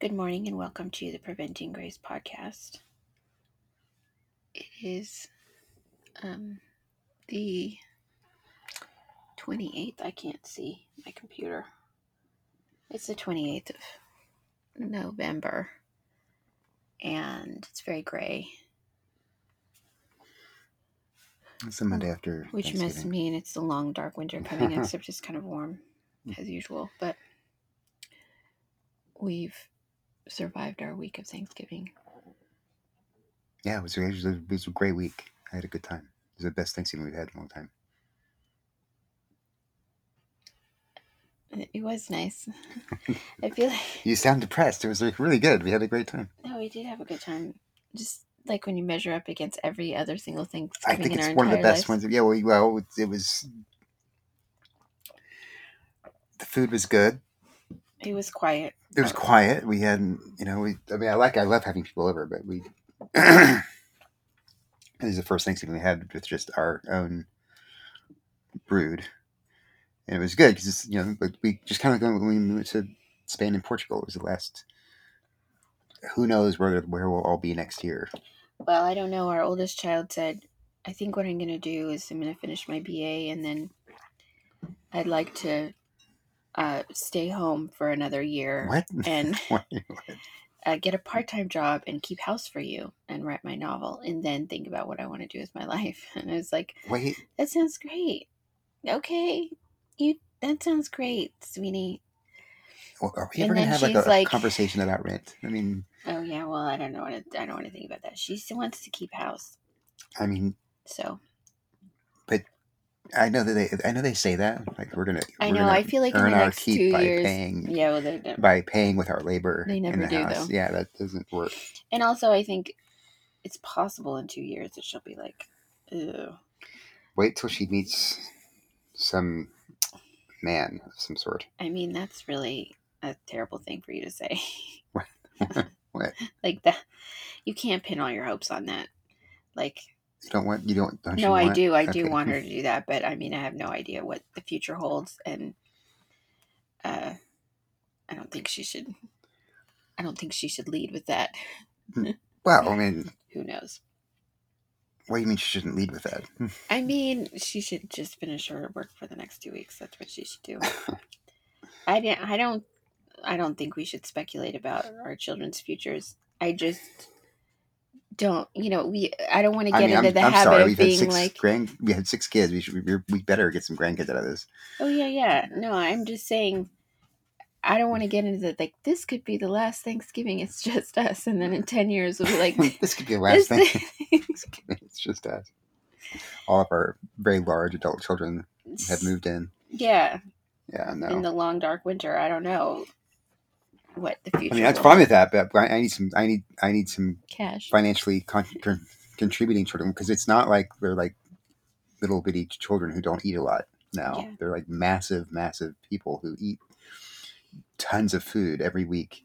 Good morning and welcome to the Preventing Grace podcast. It is um, the 28th. I can't see my computer. It's the 28th of November and it's very gray, It's the Monday after which must mean it's the long, dark winter coming, except it's kind of warm as usual. But we've survived our week of Thanksgiving. Yeah, it was, it, was a, it was a great week. I had a good time. It was the best Thanksgiving we've had in a long time. It was nice. I feel like You sound depressed. It was like, really good. We had a great time. No, we did have a good time. Just like when you measure up against every other single thing I think it's one of the best ones. Yeah, well, well, it was. The food was good. It was quiet. It was quiet. We hadn't, you know, we. I mean, I like, I love having people over, but we. this is the first Thanksgiving we had with just our own brood, and it was good because you know, like we just kind of going when we moved to Spain and Portugal. It was the last. Who knows where where we'll all be next year? Well, I don't know. Our oldest child said, I think what I'm going to do is I'm going to finish my BA and then I'd like to uh, stay home for another year What? and What? uh, get a part time job and keep house for you and write my novel and then think about what I want to do with my life. And I was like, Wait, that sounds great. Okay. You, that sounds great, sweetie. are we And ever gonna then have like she's a, like- conversation about rent? I mean, Oh yeah, well I don't know what I don't want to think about that. She still wants to keep house, I mean, so I know that they, I know they say that like we're gonna. I we're know, gonna I feel like in earn the our next keep two by years- paying yeah, well they don't. by paying with our labor. They never in the do, house. though. Yeah, that doesn't work. And also, I think it's possible in two years that she'll be like, "Ew." Wait till she meets some man of some sort. I mean, that's really a terrible thing for you to say. What? Like that, you can't pin all your hopes on that. Like, You don't want. You don't. Don't you no, I want- do, I do okay. want her to do that, but I mean, I have no idea what the future holds, and uh, I don't think she should. I don't think she should lead with that. Well, I mean, Who knows? what do you mean she shouldn't lead with that? I mean, she should just finish her work for the next two weeks. That's what she should do. I didn't. I don't. I don't think we should speculate about our children's futures. I just don't. You know, we. I don't want to I get mean, into I'm, the I'm habit sorry. of We've being like, grand. We had six kids. We should. We, we better get some grandkids out of this. oh yeah, yeah. No, I'm just saying. I don't want to get into that like. This could be the last Thanksgiving. It's just us, and then in ten years we'll be like, this could be the last thing. this it's just us. All of our very large adult children have moved in. Yeah, Yeah, no. in the long dark winter. I don't know what the future. I mean, that's will fine with that, but I I need some. I need. I need some cash. financially con- con- contributing children because it's not like they're like little bitty children who don't eat a lot. now. Yeah. They're like massive, massive people who eat tons of food every week,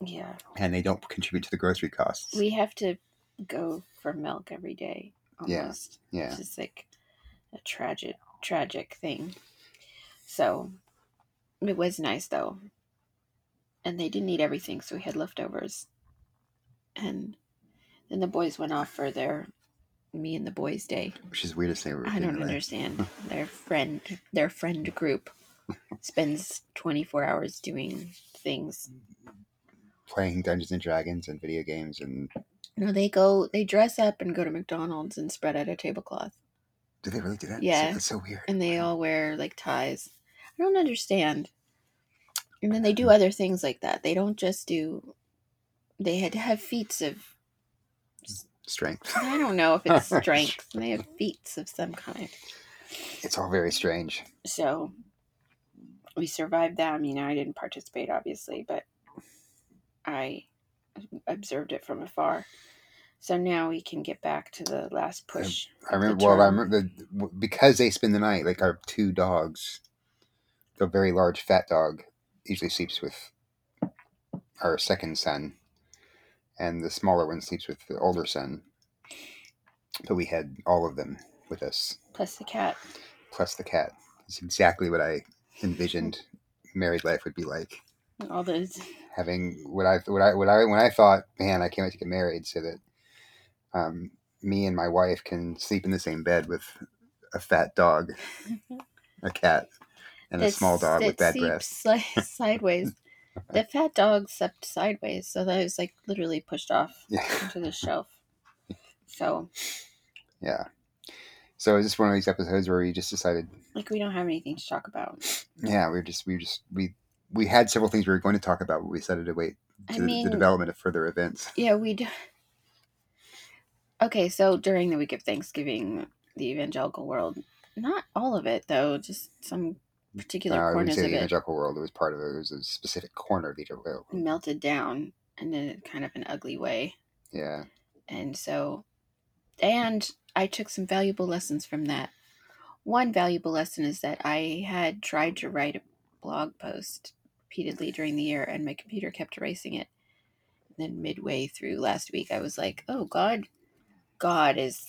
Yeah. and they don't contribute to the grocery costs. We have to go for milk every day Yeah. almost. yeah, It's just like a tragic tragic thing. So it was nice though. And they didn't eat everything, so we had leftovers. And then the boys went off for their me and the boys day. which is weird to say. I don't understand. Their friend their friend group spends twenty four hours doing things. Playing Dungeons and Dragons and video games and No, they go they dress up and go to McDonald's and spread out a tablecloth. do they really do that? Yeah. that's so weird. and they all wear like ties. I don't understand. And then they do mm-hmm. other things like that. They don't just do. They had to have feats of. Strength. I don't know if it's strength. They have feats of some kind. It's all very strange. So we survived that. I mean, I didn't participate, obviously, but I observed it from afar. So now we can get back to the last push. I the remember. Well, I remember the, because they spend the night. Like our two dogs, the very large fat dog usually sleeps with our second son, and the smaller one sleeps with the older son. But we had all of them with us, Plus the cat. plus the cat. It's exactly what I envisioned married life would be like. All those. having what I what I what I when I thought, man, I can't wait to get married so that um, me and my wife can sleep in the same bed with a fat dog, a cat, and a small dog with bad breath. si- sideways. The fat dog slept sideways, so that was like literally pushed off Yeah, into the shelf. So, yeah. So it's just one of these episodes where we just decided, like, we don't have anything to talk about. yeah, we were just we were just we we had several things we were going to talk about, but we decided to wait to the- mean, the development of further events. yeah, we do. Okay, so during the week of Thanksgiving, the evangelical world, not all of it though, just some particular Uh, I wouldn't corners say of the evangelical world. It was part of it. It was a specific corner of the evangelical. world. melted down in a kind of an ugly way. Yeah. And so, and I took some valuable lessons from that. One valuable lesson is that I had tried to write a blog post repeatedly during the year, and my computer kept erasing it. And then midway through last week, I was like, "Oh God, God is.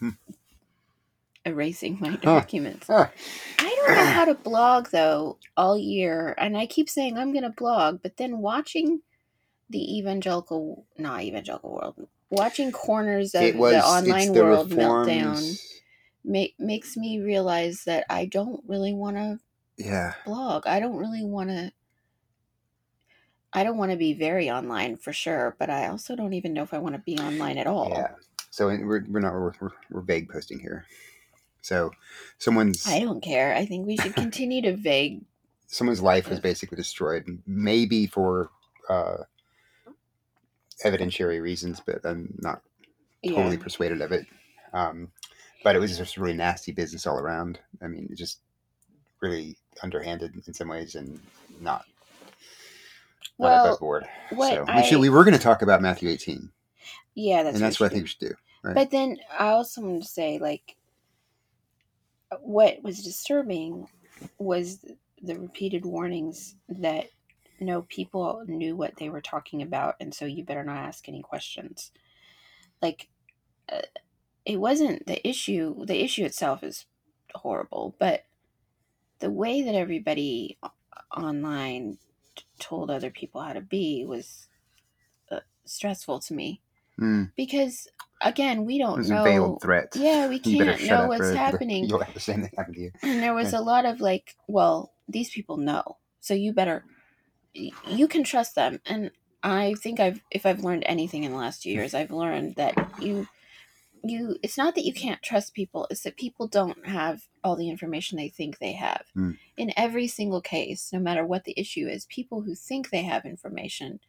erasing my documents." I don't know how to blog though all year, and I keep saying I'm going to blog, but then watching the evangelical, not evangelical world, watching corners of was the online the world reforms. meltdown ma- makes me realize that I don't really want to Yeah. blog. I don't really want to. I don't want to be very online for sure, but I also don't even know if I want to be online at all. Yeah. So we're, we're not we're, we're vague posting here. So someone's I don't care. I think we should continue to vague. someone's life was basically destroyed, maybe for uh, evidentiary reasons, but I'm not totally Yeah. persuaded of it. Um, but it was just really nasty business all around. I mean, just really underhanded in some ways and not not Well, above board. what so I we should we were going to talk about Matthew 18, yeah, that's and that's what I think we should do. right? But then I also want to say, like, what was disturbing was the repeated warnings that no people knew what they were talking about, and so you better not ask any questions. Like, uh, it wasn't the issue. The issue itself is horrible, but the way that everybody online t- told other people how to be was uh, stressful to me Hmm. because again we don't know a veiled threat. yeah we can't know what's happening You'll have the same thing happen to you. and there was a lot of like well these people know so you better you can trust them and i think i've if i've learned anything in the last two years i've learned that you you it's not that you can't trust people it's that people don't have all the information they think they have Hmm. in every single case no matter what the issue is people who think they have information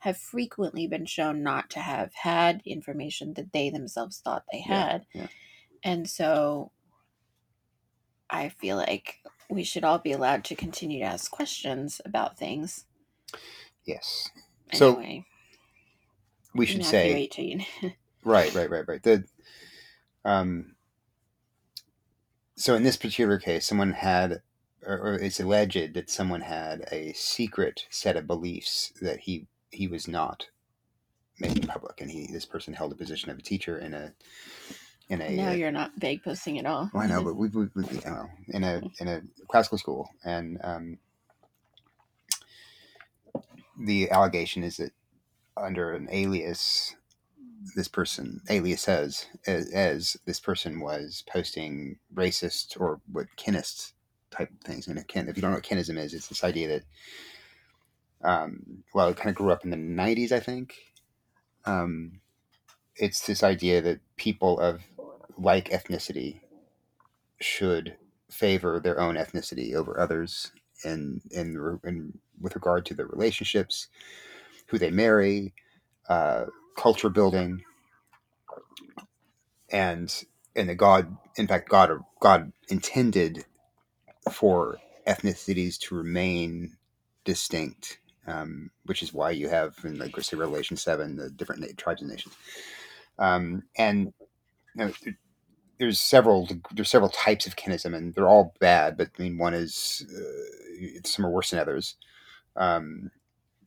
have frequently been shown not to have had information that they themselves thought they had yeah. and so i feel like we should all be allowed to continue to ask questions about things Yes. So we should say 18 right, right, right, right. The um. So in this particular case, someone had, or it's alleged that someone had a secret set of beliefs that he he was not making public, and he this person held a position of a teacher in a in a now uh, you're not vague posting at all Well, I know, but we, we, we you know, in a in a classical school, and um, the allegation is that under an alias, this person alias says as, as this person was posting racist or what kinist type things. And a kin, if you don't know what kinism is, it's this idea that um, well, it kind of grew up in the '90s, I think. Um, it's this idea that people of like ethnicity should favor their own ethnicity over others in in, in with regard to their relationships, who they marry, uh, culture building, and and that God, in fact, God God intended for ethnicities to remain distinct, um, which is why you have in like say Revelation seven the different na- tribes and nations, um, and you know, there's several there's several types of kinism, and they're all bad. But I mean, one is uh, some are worse than others. Um,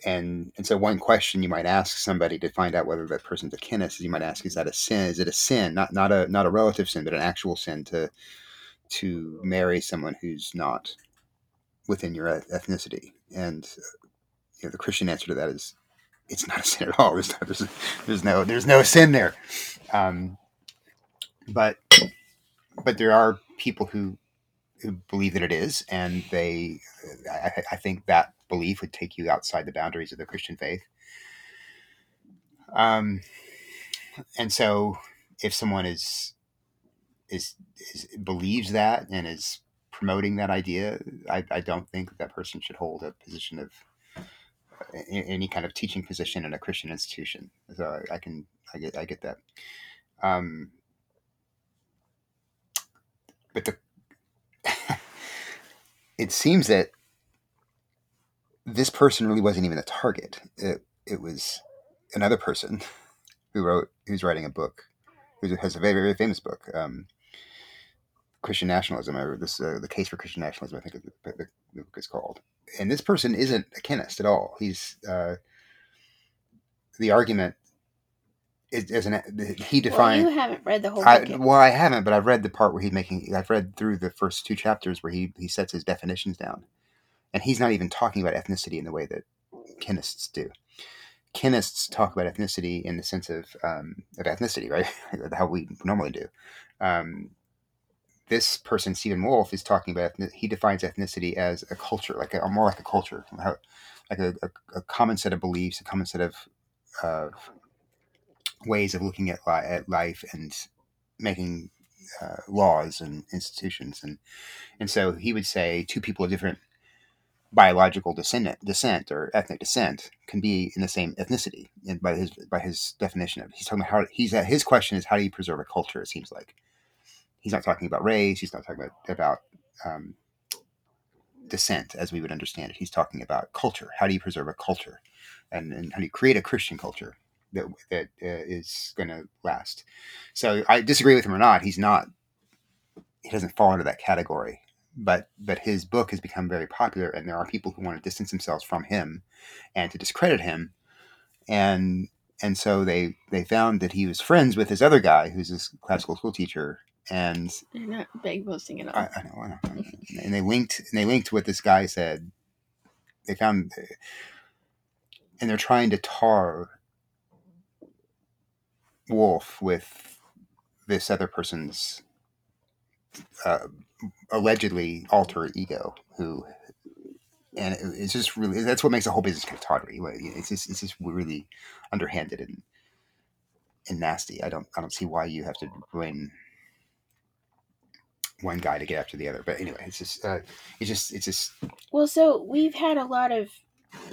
and and so one question you might ask somebody to find out whether that person's a kinist is you might ask is that a sin is it a sin not not a not a relative sin but an actual sin to to marry someone who's not within your ethnicity and you know, the Christian answer to that is it's not a sin at all. There's, there's, there's no there's no sin there. Um, but but there are people who who believe that it is, and they I, I think that belief would take you outside the boundaries of the Christian faith. Um, and so if someone is is, is believes that and is promoting that idea, I, I don't think that person should hold a position of any kind of teaching position in a Christian institution. So I, can I get I get that. Um, but the it seems that this person really wasn't even the target. It it was another person who wrote who's writing a book who has a very very famous book. Um, Christian nationalism, or this uh, the case for Christian nationalism, I think the, the, the book is called. And this person isn't a Kinist at all. He's uh, the argument is, is an he defined. Well, you haven't read the whole I, well, I haven't, but I've read the part where he's making. I've read through the first two chapters where he he sets his definitions down, and he's not even talking about ethnicity in the way that Kinists do. Kinists talk about ethnicity in the sense of um, of ethnicity, right? How we normally do. Um, this person, Stephen Wolfe, is talking about he defines ethnicity as a culture, like a, more like a culture, like a, a, a common set of beliefs, a common set of of ways of looking at, li- at life and making uh, laws and institutions, and and so he would say two people of different biological descent, descent or ethnic descent can be in the same ethnicity, and by his by his definition of he's talking about how he's his question is how do you preserve a culture? It seems like he's not talking about race. He's not talking about about um, descent as we would understand it. He's talking about culture. How do you preserve a culture, and, and how do you create a Christian culture that that uh, is going to last? So I disagree with him or not. He's not. He doesn't fall into that category. But but his book has become very popular, and there are people who want to distance themselves from him, and to discredit him, and and so they they found that he was friends with this other guy who's this classical school teacher and You're not big boasting at all. I, I know, I know, and they linked and they linked what this guy said. They found, and they're trying to tar Wolfe with this other person's uh, allegedly alter ego, who, and it- it's just really that's what makes the whole business kind of tawdry. It's just it's just really underhanded and and nasty. I don't I don't see why you have to ruin one guy to get after the other. But anyway, it's just uh, it's just it's just Well, so we've had a lot of,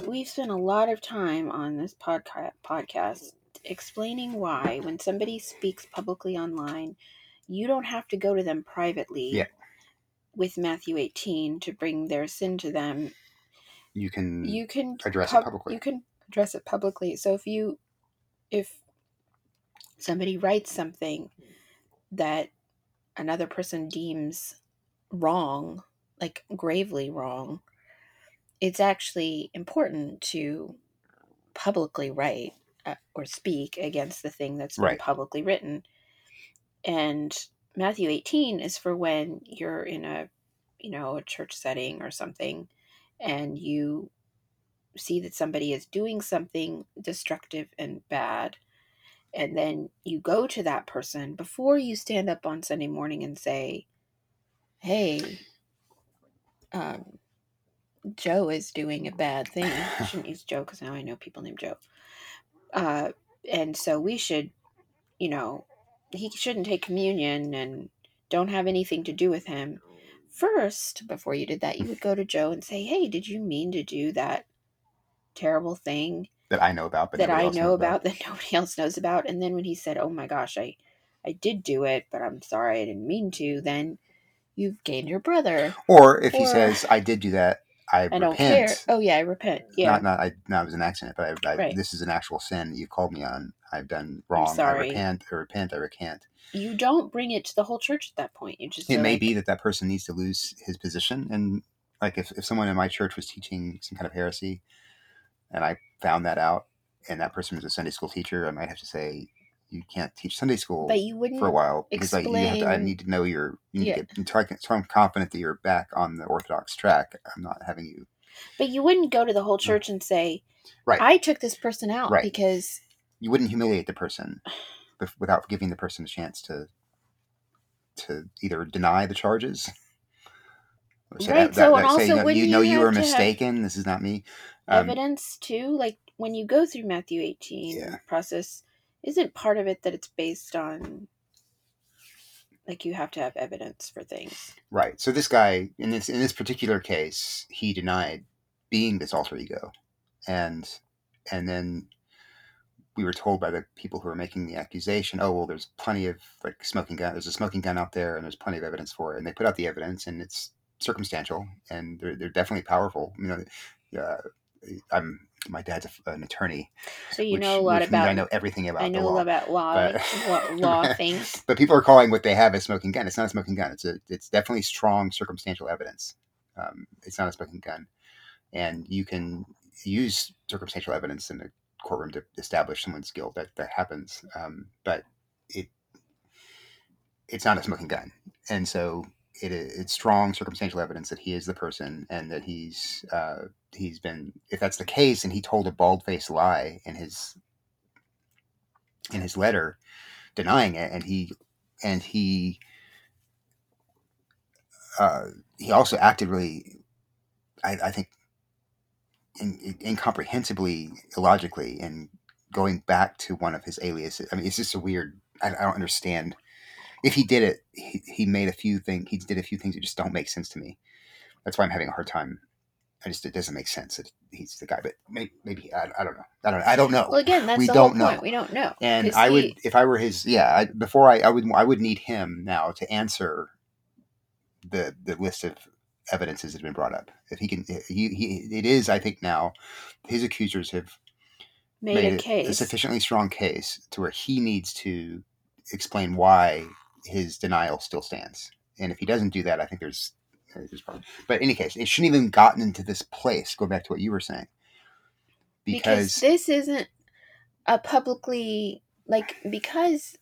we've spent a lot of time on this podca- podcast explaining why when somebody speaks publicly online, you don't have to go to them privately Yeah. with Matthew 18 to bring their sin to them. you can You can address it publicly. You can address it publicly. So if you, if somebody writes something that another person deems wrong, like gravely wrong, it's actually important to publicly write uh, or speak against the thing that's been Right. publicly written. And Matthew 18 is for when you're in a, you know, a church setting or something and you see that somebody is doing something destructive and bad and then you go to that person before you stand up on Sunday morning and say, "Hey, um, Joe is doing a bad thing." I shouldn't use Joe because now I know people named Joe. Uh, and so we should, you know, he shouldn't take communion and don't have anything to do with him. First, before you did that, you would go to Joe and say, "Hey, did you mean to do that terrible thing?" That I know about, but that I know about that nobody else knows about. And then when he said, "Oh my gosh, I I did do it, but I'm sorry, I didn't mean to," then you've gained your brother. Or if he says, "I did do that," I, I repent. don't care. Oh yeah, I repent. Yeah, Not, not, I, not it was an accident, but I, I, Right. this is an actual sin that you called me on. I've done wrong. I repent. I repent. I recant. you don't bring it to the whole church at that point. You just It may like, be that that person needs to lose his position, and like if, if someone in my church was teaching some kind of heresy, and I found that out, and that person was a Sunday school teacher, I might have to say, you can't teach Sunday school but you wouldn't. for a while because like you have to, I need to know your you need Yeah. to get until, I can, until I'm confident that you're back on the orthodox track. I'm not having you. But you wouldn't go to the whole mm. church and say, Right. I took this person out Right. because You wouldn't humiliate the person without giving the person a chance to to either deny the charges. Say Right, so, and say, also, you know, you know you you were have to have mistaken. This is not me. Um, evidence too, like when you go through Matthew 18 Yeah. process, isn't part of it that it's based on like you have to have evidence for things. Right. So this guy in this in this particular case, he denied being this alter ego, and and then we were told by the people who were making the accusation, oh well, there's plenty of like smoking gun. There's a smoking gun out there, and there's plenty of evidence for it. And they put out the evidence, and it's circumstantial, and they're they're definitely powerful. You know, uh, I'm my dad's a, an attorney, So you which, know a lot about I know everything about I know a law. lot about law, but- what law things. but people are calling what they have a smoking gun. It's not a smoking gun. It's a it's definitely strong circumstantial evidence. Um, it's not a smoking gun, and you can use circumstantial evidence in the courtroom to establish someone's guilt. That that happens, um, but it it's not a smoking gun, and so it it's strong circumstantial evidence that he is the person and that he's uh, he's been. If that's the case, and he told a bald faced lie in his in his letter denying it and he and he uh, he also acted really I, I think in, in- incomprehensibly illogically in going back to one of his aliases I mean it's just a weird I, I don't understand if he did it he, he made a few things he did a few things that just don't make sense to me that's why I'm having a hard time I just it doesn't make sense that he's the guy but maybe, maybe I, I don't know I don't I don't know Well, again, that's we the whole don't know. point. We don't know. And I would, if I were his, yeah, I, before I, I would, I would need him now to answer the the list of evidences that have been brought up. If he can, eh, he, he it is, I think now, his accusers have made, made, a a case. sufficiently strong case to where he needs to explain why his denial still stands. And if he doesn't do that, I think there's there's problem. But in any case, it shouldn't even gotten into this place. Go back to what you were saying, because because, this isn't a publicly like because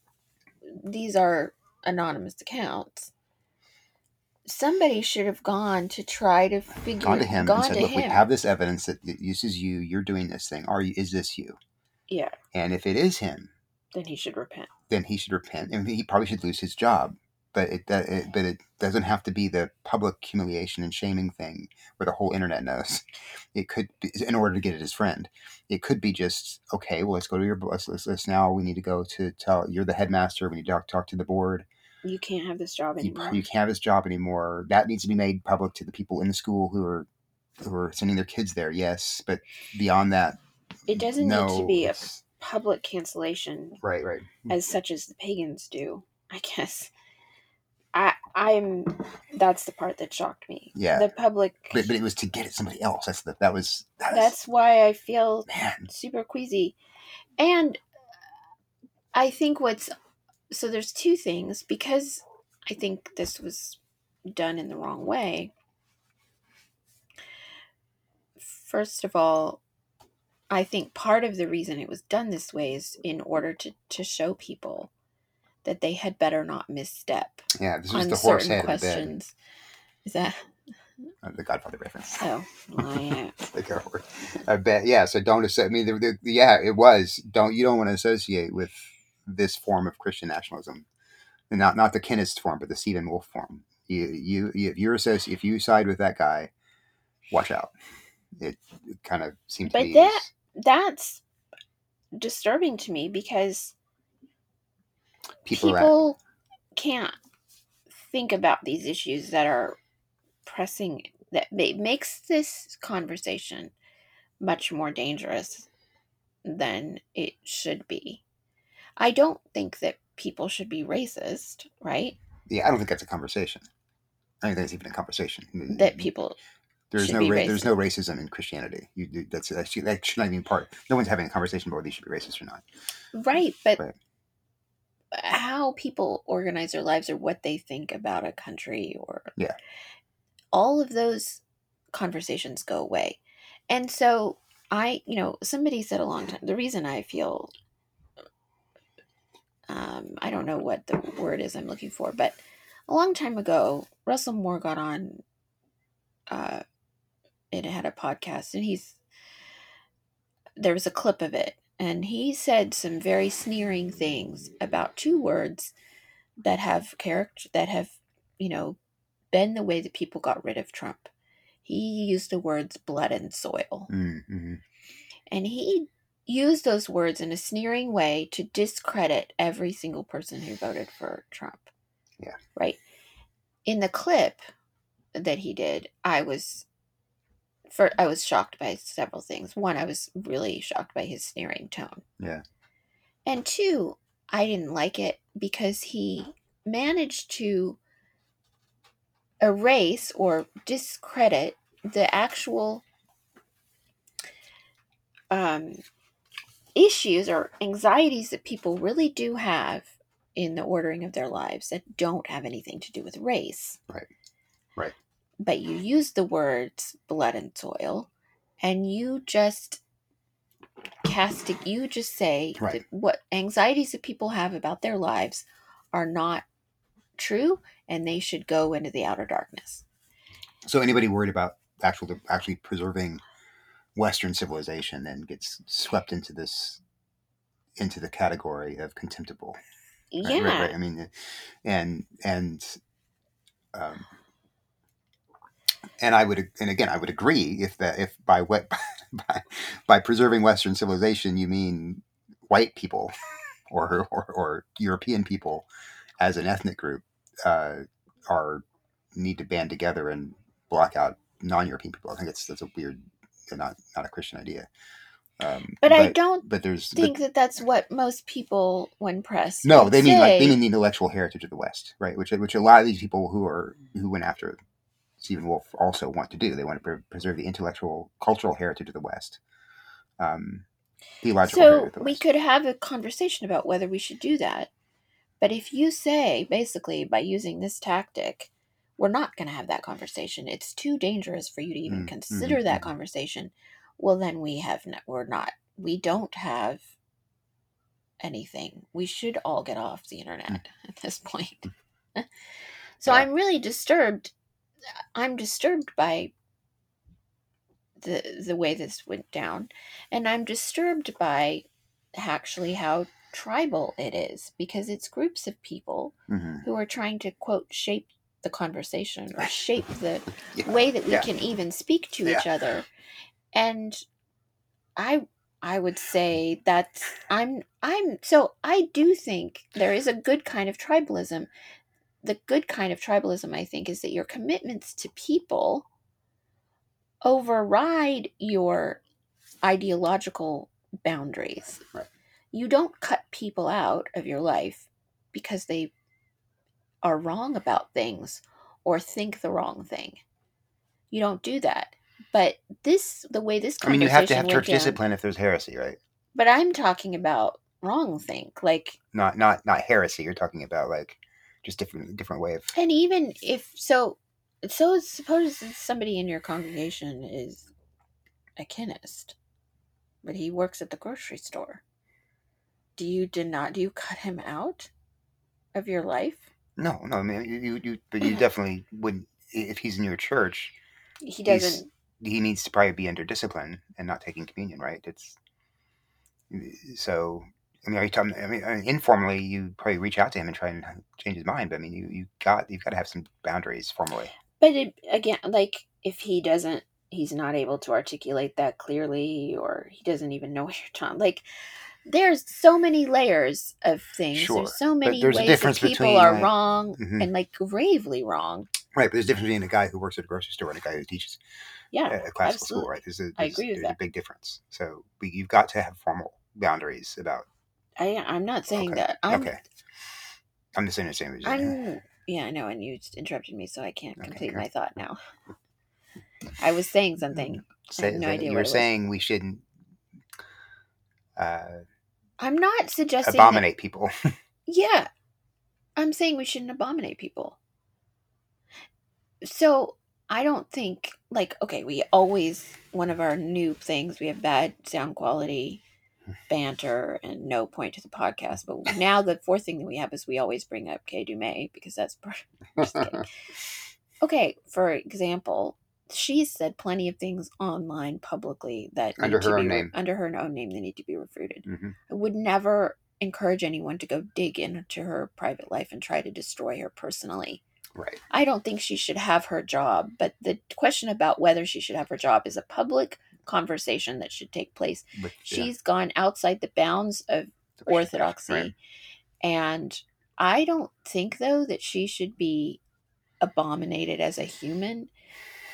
these are anonymous accounts somebody should have gone to try to figure gone to him gone and said, "Look, we have this evidence that this is you. You're doing this thing. Are you? Is this you?" yeah And if it is him, then he should repent then he should repent, and he probably should lose his job. But it, that- it but it doesn't have to be the public humiliation and shaming thing where the whole internet knows. It could be in order to get at his friend. It could be just okay. Well, let's go to your let's, let's, let's now. We need to go to tell you're the headmaster. We need to talk, talk to the board. you can't have this job anymore you can't have this job anymore. That needs to be made public to the people in the school who are who are sending their kids there. Yes, but beyond that, it doesn't no, need to be a public cancellation right, right. Mm. as such as the pagans do i guess i i'm that's the part that shocked me Yeah. the public But, but it was to get at somebody else. That's the that was that's, that's why i feel man. super queasy. And I think what's so there's two things because I think this was done in the wrong way. First of all, I think part of the reason it was done this way is in order to, to show people that they had better not misstep Yeah, this on the horse head questions. Is that Uh, the Godfather reference. oh well, yeah. Like. I bet. Yeah. So don't. I mean, the, the, yeah, it was. Don't you don't want to associate with this form of Christian nationalism, and not not the Kinist form, but the Stephen Wolfe form. You you, you if you're associ- if you side with that guy, watch out. It, it kind of seemed to But be. that- that's disturbing to me because people, people, can't think about these issues that are pressing that makes this conversation much more dangerous than it should be i don't think that people should be racist right yeah, I don't think that's a conversation. I don't think that's even a conversation. that people There's no ra- there's no racism in Christianity. You, that's actually that should not even be part. No one's having a conversation about whether you should be racist or not. right but Right. how people organize their lives or what they think about a country or Yeah. all of those conversations go away and so i you know somebody said a long time the reason i feel um i don't know what the word is i'm looking for but a long time ago russell moore got on uh it had a podcast, and he's there was a clip of it, and he said some very sneering things about two words that have character that have you know been the way that people got rid of Trump. He used the words blood and soil. Mm-hmm. And he used those words in a sneering way to discredit every single person who voted for Trump. Yeah. Right. In the clip that he did, I was for I was shocked by several things. One, I was really shocked by his sneering tone. Yeah. And two, I didn't like it because he managed to erase or discredit the actual um, issues or anxieties that people really do have in the ordering of their lives that don't have anything to do with race. Right. Right. But you use the words blood and soil and you just cast it, you just say Right. that what anxieties that people have about their lives are not true and they should go into the outer darkness. So anybody worried about actual actually preserving Western civilization then gets swept into this into the category of contemptible. Right, Yeah. right, right. I mean, and and um, and I would and again I would agree if that if by what by, by preserving Western civilization you mean white people or or, or European people as an ethnic group uh, are need to band together and block out non-European people. I think that's that's a weird, not not a Christian idea. Um, But, I don't But there's but- think that that's what most people, when pressed, no, they mean like they mean the intellectual heritage of the West, right? Which which a lot of these people who are who went after Stephen Wolfe also want to do. They want to pre- preserve the intellectual cultural heritage of the West, um, theological So the we West. could have a conversation about whether we should do that. But if you say, basically, by using this tactic, we're not going to have that conversation, it's too dangerous for you to even Mm, consider mhm, that mhm. conversation. Well, then we have, no, we're not, we don't have anything. We should all get off the internet at this point. so Yeah. I'm really disturbed. I'm disturbed by the the way this went down, and I'm disturbed by actually how tribal it is because it's groups of people Mhm. who are trying to quote shape the conversation or shape the Yeah. way that we Yeah. can even speak to each other and i i would say that i'm i'm so i do think there is a good kind of tribalism the good kind of tribalism i think is that your commitments to people override your ideological boundaries Right. you don't cut people out of your life because they are wrong about things or think the wrong thing. You don't do that. But this, the way this I mean, you have to have church down- discipline if there's heresy, right? But I'm talking about wrong think, like, Not not not heresy. You're talking about like just different different way of and even if so, so suppose somebody in your congregation is a kinist, but he works at the grocery store. Do you deny? Do you cut him out of your life? no no. I mean, you you, you but you definitely wouldn't if he's in your church. He doesn't. he needs to probably be under discipline and not taking communion, right? It's so. I mean, are you talking? I mean, informally, you probably reach out to him and try and uh, change his mind. But I mean, you you got you've got to have some boundaries formally. But it, again, like if he doesn't, he's not able to articulate that clearly, or he doesn't even know what you're talking. Like there's so many layers of things. Sure, There's so many there's a ways difference that people between, are like- wrong Mhm. and like gravely wrong. Right, but there's a difference between a guy who works at a grocery store and a guy who teaches Yeah, at a classical absolutely. school, right? There's a, I there's, agree with there's a big difference. So we, you've got to have formal boundaries about. I I'm not saying Okay, that. I'm okay, I'm just saying the same as you. I'm yeah, I know, and you just interrupted me, so I can't complete good. my thought now. I was saying something. Say, no idea you what were saying we shouldn't uh, I'm not suggesting that- abominate people. Yeah. I'm saying we shouldn't abominate people. So I don't think like okay, we always one of our new things, we have bad sound quality, banter, and no point to the podcast. But now the fourth thing that we have is we always bring up Kay Dumay because that's part kidding. Okay, for example, she's said plenty of things online publicly that Under her own re- name. under her own name they need to be refuted. hmm I would never encourage anyone to go dig into her private life and try to destroy her personally. Right. I don't think she should have her job, but the question about whether she should have her job is a public conversation that should take place. Yeah, She's gone outside the bounds of the Christian faith. orthodoxy. Right. And I don't think, though, that she should be abominated as a human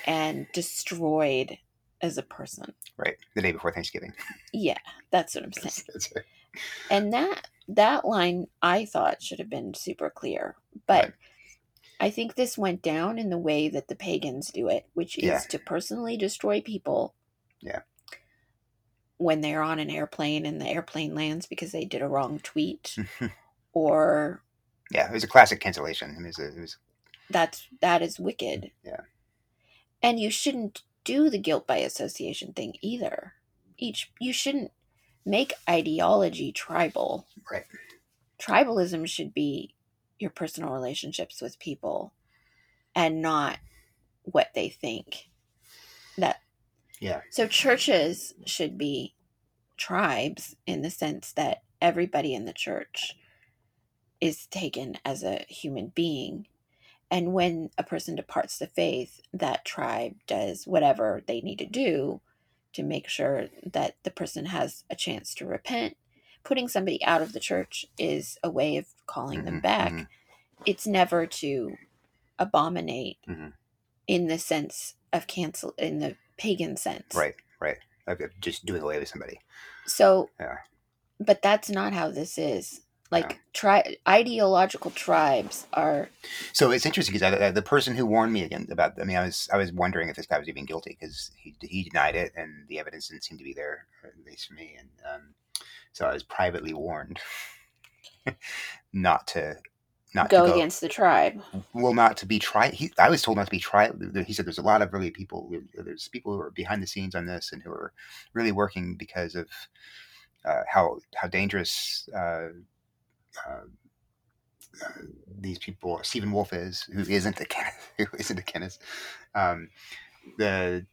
and destroyed as a person. Right. The day before Thanksgiving. Yeah, that's what I'm saying. That's, it. And that that line I thought should have been super clear. But Right. I think this went down in the way that the pagans do it, which is Yeah. to personally destroy people. Yeah. When they're on an airplane and the airplane lands because they did a wrong tweet or yeah, it was a classic cancellation. It was, a, it was that's that is wicked. Yeah. And you shouldn't do the guilt by association thing either. Each you shouldn't make ideology tribal. Right. Tribalism should be your personal relationships with people and not what they think. Yeah, so churches should be tribes in the sense that everybody in the church is taken as a human being. And when a person departs the faith, that tribe does whatever they need to do to make sure that the person has a chance to repent. Putting somebody out of the church is a way of calling them Mhm, back. mhm. It's never to abominate Mhm. in the sense of cancel, in the pagan sense. right, right. Just doing away with somebody. So, Yeah. but that's not how this is. Like Yeah. tri- ideological tribes are So it's interesting because the person who warned me again about, I mean, I was I was wondering if this guy was even guilty because he he denied it and the evidence didn't seem to be there, at least for me. And um, so I was privately warned not to not go, go against the tribe. well not to be tried i was told not to be tried he said there's a lot of really people there's people who are behind the scenes on this and who are really working because of uh, how how dangerous uh, uh, these people Stephen Wolfe is who isn't a who isn't a kinist um, the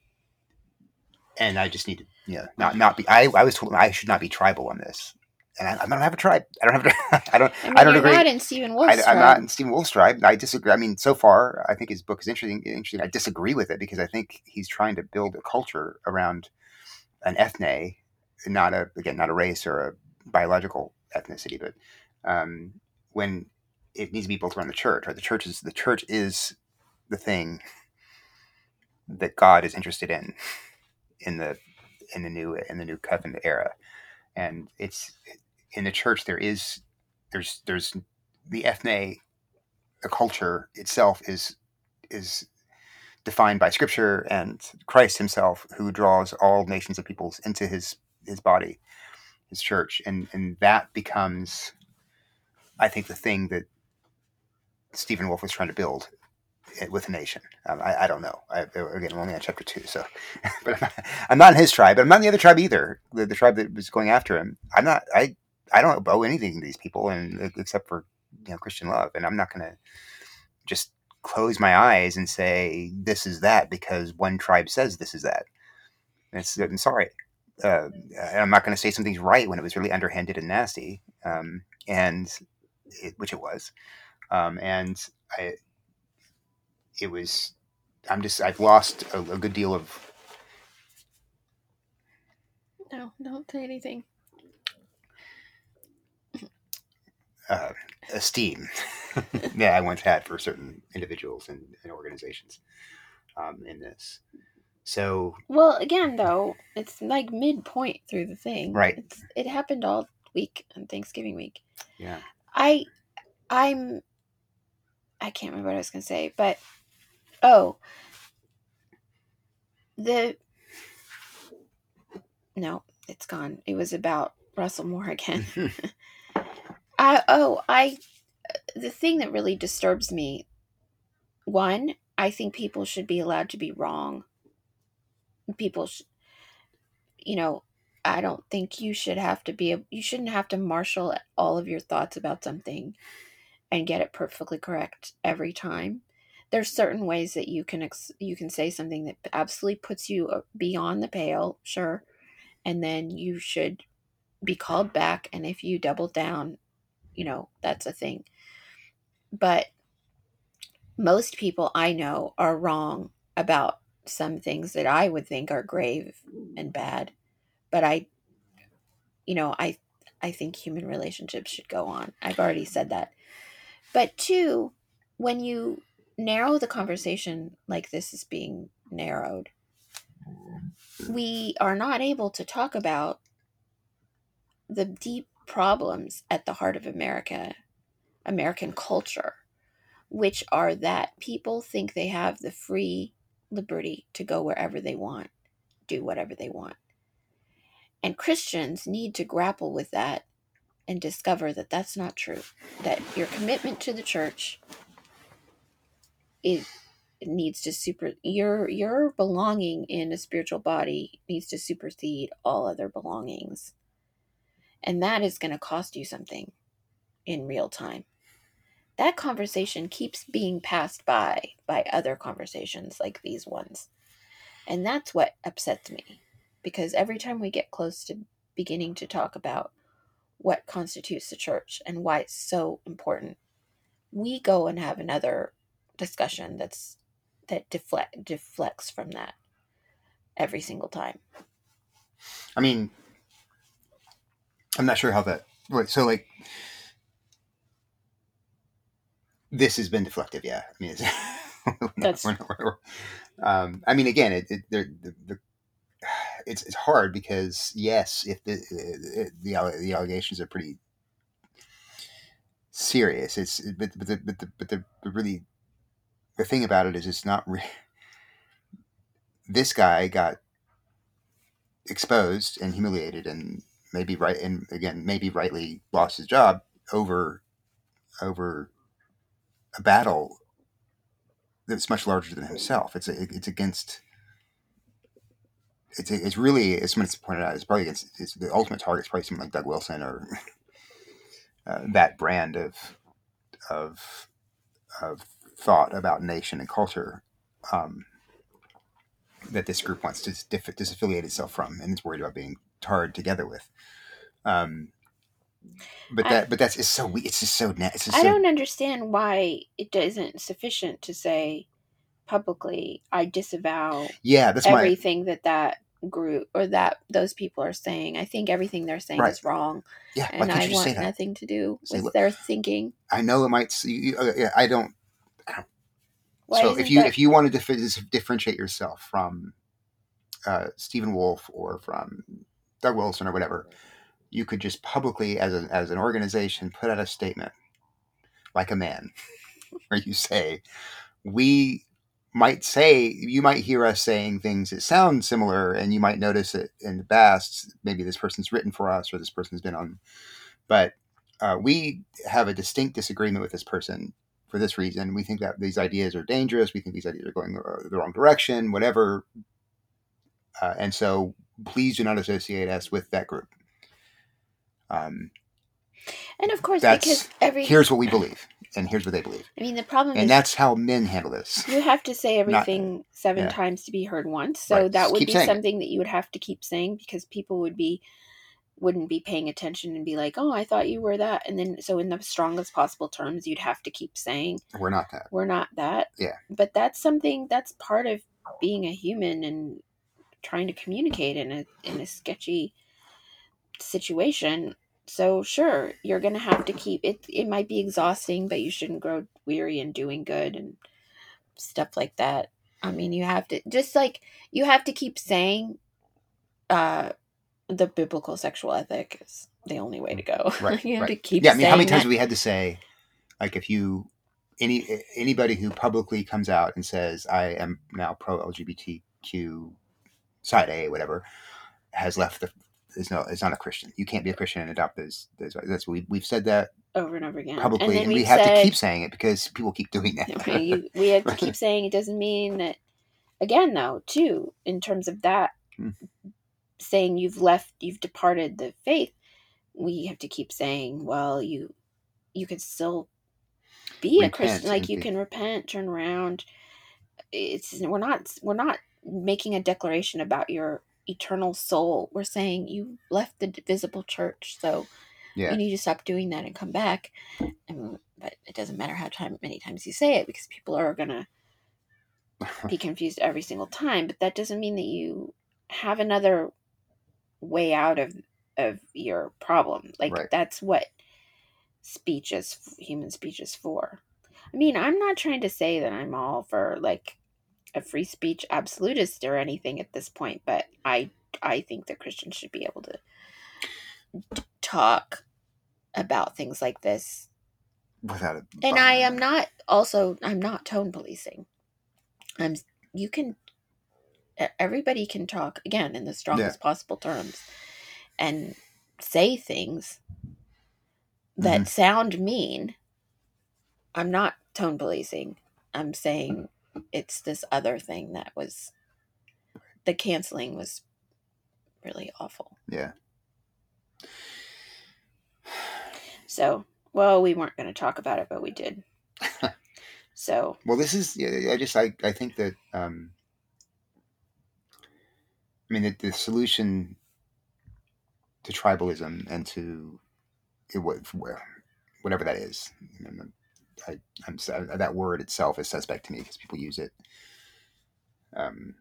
and I just need to you know not not be I, I was told I should not be tribal on this and I, I don't have a tribe I don't have a, I don't I mean, I don't you're agree not in Stephen Wolfe's I, I'm tribe. not in Stephen Wolfe's tribe. I disagree. I mean, so far, I think his book is interesting. Interesting. I disagree with it because I think he's trying to build a culture around an ethne, not a again not a race or a biological ethnicity, but um, when it needs to be built around the church. Right? The church is the church is the thing that God is interested in in the in the new in the new covenant era, and it's in the church there is there's there's the ethne the culture itself is is defined by scripture and Christ himself who draws all nations of peoples into his his body his church and and that becomes I think the thing that Stephen Wolfe was trying to build it with a nation. Um, I, I don't know. I, again, I'm only on chapter two, so but I'm not, I'm not in his tribe, but I'm not in the other tribe either. The, the tribe that was going after him. I'm not. I I don't owe anything to these people, and except for you know Christian love, and I'm not going to just close my eyes and say this is that because one tribe says this is that. It's, I'm sorry. Uh, I'm not going to say something's right when it was really underhanded and nasty, um, and it, which it was. Um, and I, it was. I'm just. I've lost a, a good deal of No, don't say anything. Uh, esteem that I once had for certain individuals and, and organizations um, in this. So Well, again, though, it's like midpoint through the thing. Right. It's, it happened all week on Thanksgiving week. yeah, I, I'm, I can't remember what I was gonna say, but oh, the no, it's gone. It was about Russell Moore again. I oh I the thing that really disturbs me one I think people should be allowed to be wrong. People sh- you know, I don't think you should have to be a, you shouldn't have to marshal all of your thoughts about something and get it perfectly correct every time. there's certain ways that you can ex- you can say something that absolutely puts you uh, beyond the pale, sure, and then you should be called back. And if you double down, you know that's a thing. But most people I know are wrong about some things that I would think are grave and bad. But I, you know, I I think human relationships should go on. I've already said that. But two, when you narrow the conversation like this is being narrowed, we are not able to talk about the deep problems at the heart of America, American culture, which are that people think they have the free liberty to go wherever they want, do whatever they want. And Christians need to grapple with that and discover that that's not true. That your commitment to the church is needs to super your your belonging in a spiritual body needs to supersede all other belongings. And that is going to cost you something in real time. That conversation keeps being passed by by other conversations like these ones. And that's what upsets me because every time we get close to beginning to talk about what constitutes the church and why it's so important, we go and have another discussion that's that deflect deflects from that every single time. I mean, I'm not sure how that. Wait, so like, this has been deflective, yeah. I mean, it's, That's- we're not- we're- um, I mean, again, it, it the, the, it's it's hard because yes, if the the the, the allegations are pretty serious, it's but but the, but the, but the really the thing about it is it's not re- this guy got exposed and humiliated and maybe right and again maybe rightly lost his job over over a battle that's much larger than himself. It's a, it's against. It's, it's really as someone's pointed out. It's probably against it's, the ultimate target is probably someone like Doug Wilson or uh, that brand of of of thought about nation and culture um, that this group wants to dis- disaffiliate itself from, and is worried about being tarred together with. Um, but I- that but that's it's so it's just so net it's just I so don't understand why it isn't sufficient to say publicly, I disavow yeah that's my everything that that group or that those people are saying. I think everything they're saying Right. is wrong, yeah why and can't I you just say want that nothing to do Say with their thinking. I know it might you, uh, yeah, I don't Why so isn't if you that- if you wanted to dif- differentiate yourself from uh, Stephen Wolfe or from Doug Wilson or whatever, you could just publicly, as an as an organization, put out a statement, like a man, where you say, "We might say you might hear us saying things that sound similar, and you might notice it in the past. Maybe this person's written for us, or this person's been on, but." Uh, we have a distinct disagreement with this person for this reason. We think that these ideas are dangerous. We think these ideas are going the wrong direction, whatever. Uh, and so please do not associate us with that group. Um, and of course, that's- because every here's what we believe, and here's what they believe. I mean, the problem And that's how men handle this. you have to say Not- everything seven yeah. times to be heard once. So Right, that just would be saying something that you would have to keep saying because people would be wouldn't be paying attention and be like, "Oh, I thought you were that." And then so in the strongest possible terms, you'd have to keep saying, We're not that. "We're not that." Yeah. But that's something that's part of being a human and trying to communicate in a in a sketchy situation. So sure, you're gonna have to keep it. It might be exhausting, but you shouldn't grow weary in doing good and stuff like that. I mean, you have to just like you have to keep saying, uh, the biblical sexual ethic is the only way to go. Right, you have right. to keep. Yeah, I mean, how many times that. have we had to say, like, if you any anybody who publicly comes out and says I am now pro LGBTQ side A, whatever, has left the is no is not a Christian. You can't be a Christian and adopt those. those that's we we've said that over and over again? publicly, then and, we have to keep saying it because people keep doing that. Okay, you, we have to keep saying it doesn't mean that again though too in terms of that Hmm. saying you've left you've departed the faith we have to keep saying well you you can still be a Christian. Like you be- can repent, turn around. It's we're not we're not making a declaration about your eternal soul. We're saying you left the visible church, so Yeah. you need to stop doing that and come back. And, but it doesn't matter how time many times you say it because people are gonna be confused every single time. But that doesn't mean that you have another way out of of your problem. Like Right. that's what speech is human speech is for. I mean, I'm not trying to say that I'm all for like a free speech absolutist or anything at this point, but I I think that Christians should be able to talk about things like this. without it. And I am not also I'm not tone policing. I'm you can everybody can talk again in the strongest possible terms and say things that mm-hmm. sound mean. I'm not tone policing. I'm saying it's this other thing that was the canceling was really awful. Yeah. So, well, we weren't going to talk about it, but we did. so, Well, this is. yeah, I just. I. I think that. Um, I mean, the, the solution to tribalism and to it, whatever that is. I, I'm that word itself is suspect to me because people use it. Um,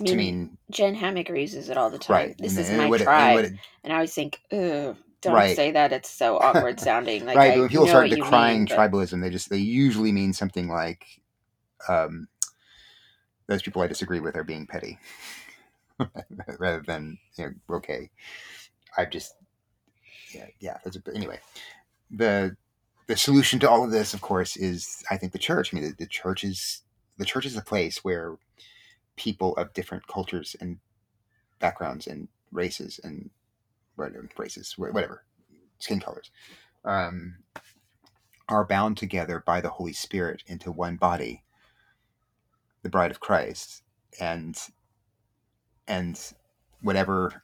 I to mean, mean Jen Hatmaker uses it all the time. right. This and- is my and tribe. it- and I always think, ugh, don't Right. say that. It's so awkward sounding. Like, right, I but when people start decrying mean, but- tribalism, they just they usually mean something like, um, "Those people I disagree with are being petty," rather than you know, okay, I've just, yeah, yeah. That's a, anyway, the the solution to all of this, of course, is I think the church. I mean, the, the church is the church is a place where people of different cultures and backgrounds and races and whatever races, whatever skin colors, um, are bound together by the Holy Spirit into one body, the bride of Christ, and and whatever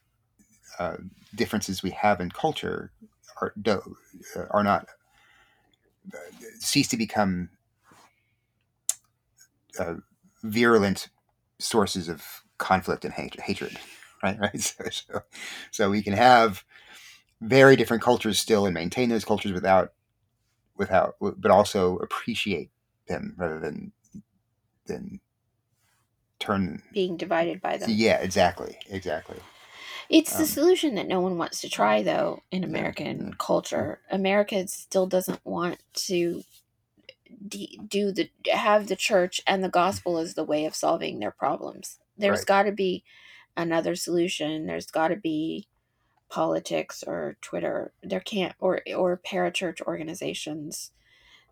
uh, differences we have in culture are do, uh, are not cease to become uh, virulent sources of conflict and hate, hatred right? Right? So, so so we can have very different cultures still and maintain those cultures without without but also appreciate them rather than than turn being divided by them. yeah exactly exactly It's the Um, solution that no one wants to try, though, in American yeah. culture. America still doesn't want to de- do the have the church and the gospel as the way of solving their problems. There's Right. got to be another solution. There's got to be politics or Twitter. There can't or or parachurch organizations,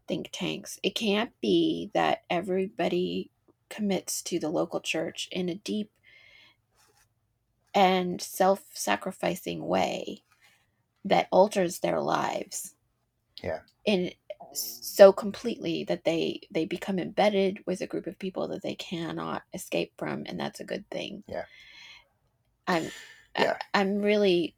think tanks. It can't be that everybody commits to the local church in a deep and self sacrificing way that alters their lives. Yeah. In so completely that they they become embedded with a group of people that they cannot escape from and that's a good thing. Yeah. I'm Yeah. I, I'm really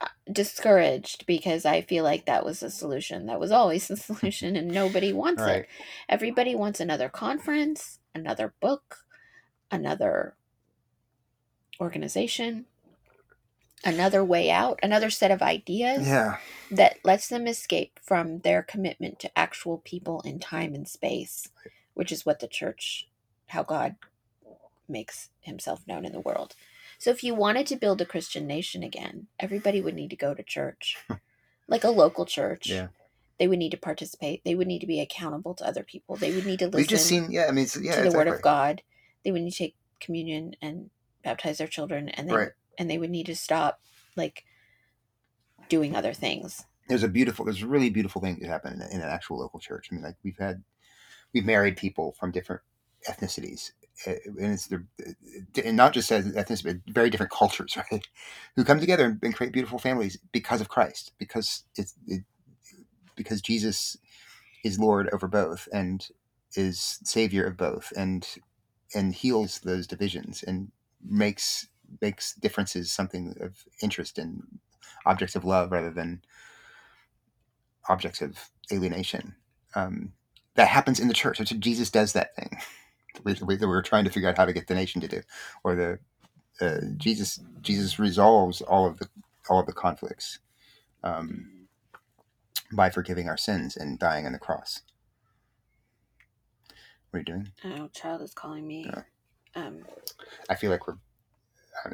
uh, discouraged because I feel like that was a solution. That was always the solution and nobody wants Right. it. Everybody wants another conference, another book, another organization, another way out, another set of ideas yeah that lets them escape from their commitment to actual people in time and space, which is what the church, how God makes himself known in the world. So if you wanted to build a Christian nation again, everybody would need to go to church, like a local church. yeah They would need to participate. They would need to be accountable to other people. They would need to listen we've just seen yeah i mean yeah to the word of. God. They would need to take communion and baptize their children, and they Right. and they would need to stop like doing other things. there's a beautiful there's a really beautiful thing that happen in, in an actual local church i mean like we've had we've married people from different ethnicities uh, and it's the and not just as ethnicity but very different cultures right who come together and, and create beautiful families because of christ because it's it, because jesus is lord over both and is savior of both and and heals those divisions and makes makes differences something of interest and objects of love rather than objects of alienation. Um, that happens in the church. What Jesus does that thing. We, we, we're trying to figure out how to get the nation to do, or the uh, Jesus Jesus resolves all of the all of the conflicts um, by forgiving our sins and dying on the cross. What are you doing? Oh, child is calling me. Yeah. Um, I feel like we're. I,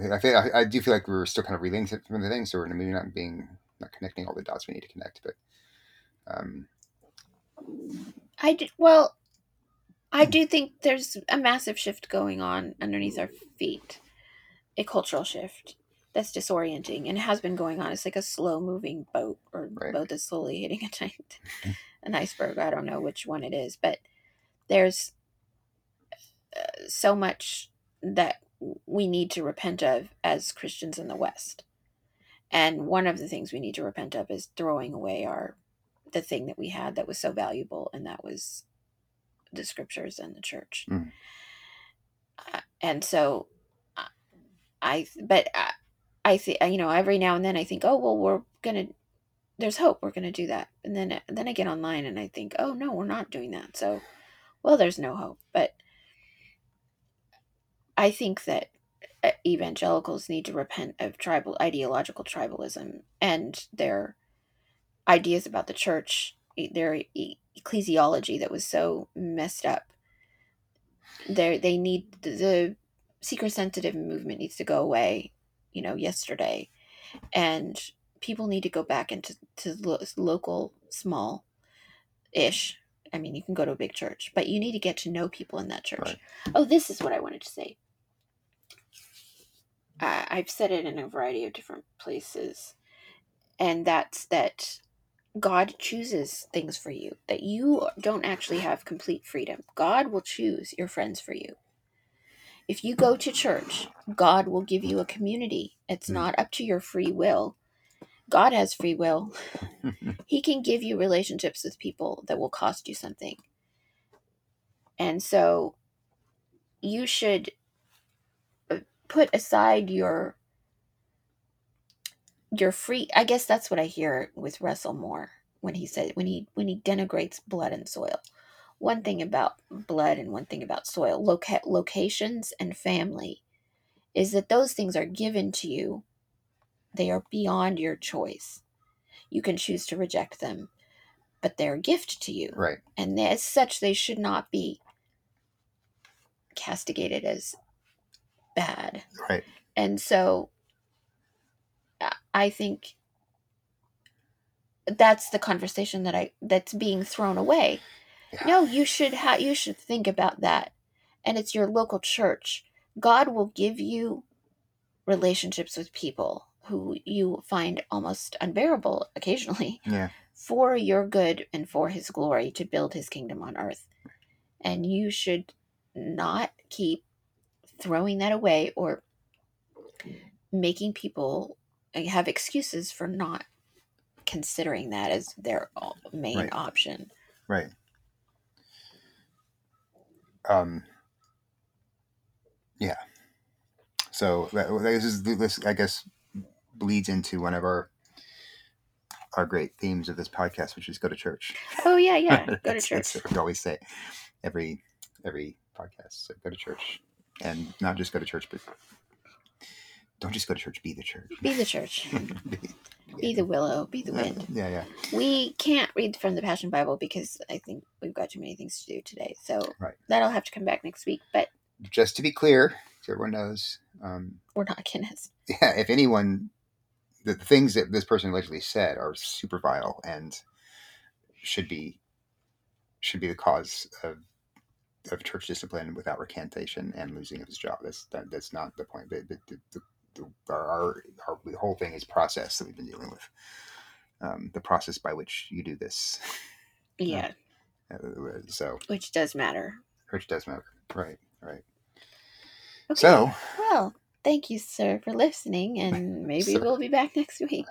don't. I feel. I, I do feel like we're still kind of relaying some of the things, so we're maybe not being not connecting all the dots we need to connect. But um, I do, well, I do think there's a massive shift going on underneath our feet, a cultural shift that's disorienting and has been going on. It's like a slow moving boat or Right. boat that's slowly hitting a giant, an iceberg. I don't know which one it is, but there's uh, so much that we need to repent of as Christians in the West. And one of the things we need to repent of is throwing away our the thing that we had that was so valuable, and that was the scriptures and the church. Mm. Uh, and so, uh, I but I, I think you know every now and then I think, oh well, we're gonna there's hope, we're gonna do that, and then then I get online and I think, oh no, we're not doing that. So, well, there's no hope, but I think that uh, evangelicals need to repent of tribal ideological tribalism and their ideas about the church, their ecclesiology that was so messed up. They they need the, the seeker sensitive movement needs to go away, you know, yesterday, and people need to go back into to lo- local small ish. I mean, you can go to a big church, but you need to get to know people in that church. Right. Oh, this is what I wanted to say. I I've said it in a variety of different places, and that's that God chooses things for you, that you don't actually have complete freedom. God will choose your friends for you. If you go to church, God will give you a community. It's Mm. not up to your free will. God has free will. He can give you relationships with people that will cost you something. And so you should uh, put aside your your free I guess that's what I hear with Russell Moore when he said when he when he denigrates blood and soil. One thing about blood and one thing about soil, loca- locations and family is that those things are given to you. They are beyond your choice. You can choose to reject them, but they're a gift to you right. and as such they should not be castigated as bad Right. and so I- i think that's the conversation that i that's being thrown away Yeah. no you should ha- you should think about that and it's your local church god will give you relationships with people who you find almost unbearable occasionally Yeah. for your good and for his glory to build his kingdom on earth. And you should not keep throwing that away or making people have excuses for not considering that as their main Right. option. Right. Um. Yeah. So this is this I guess bleeds into one of our our great themes of this podcast, which is go to church. Oh yeah, yeah. Go to That's- church. That's what we always say every every podcast. So go to church, and not just go to church, but don't just go to church. Be the church. Be the church. be, Be the willow. Be the wind. Yeah, yeah. We can't read from the Passion Bible because I think we've got too many things to do today. So Right. that'll have to come back next week. But Just to be clear, so everyone knows. Um, we're not Kinists. yeah, if anyone, the, the things that this person allegedly said are super vile and should be should be the cause of of church discipline without recantation and losing of his job. That's that, that's not the point. But, but the, the, the, our, our, our the whole thing is process that we've been dealing with. Um, the process by which you do this. Yeah, Uh, so which does matter. Which does matter. Right. Right. Okay. So Well, thank you, sir, for listening, and maybe we'll be back next week.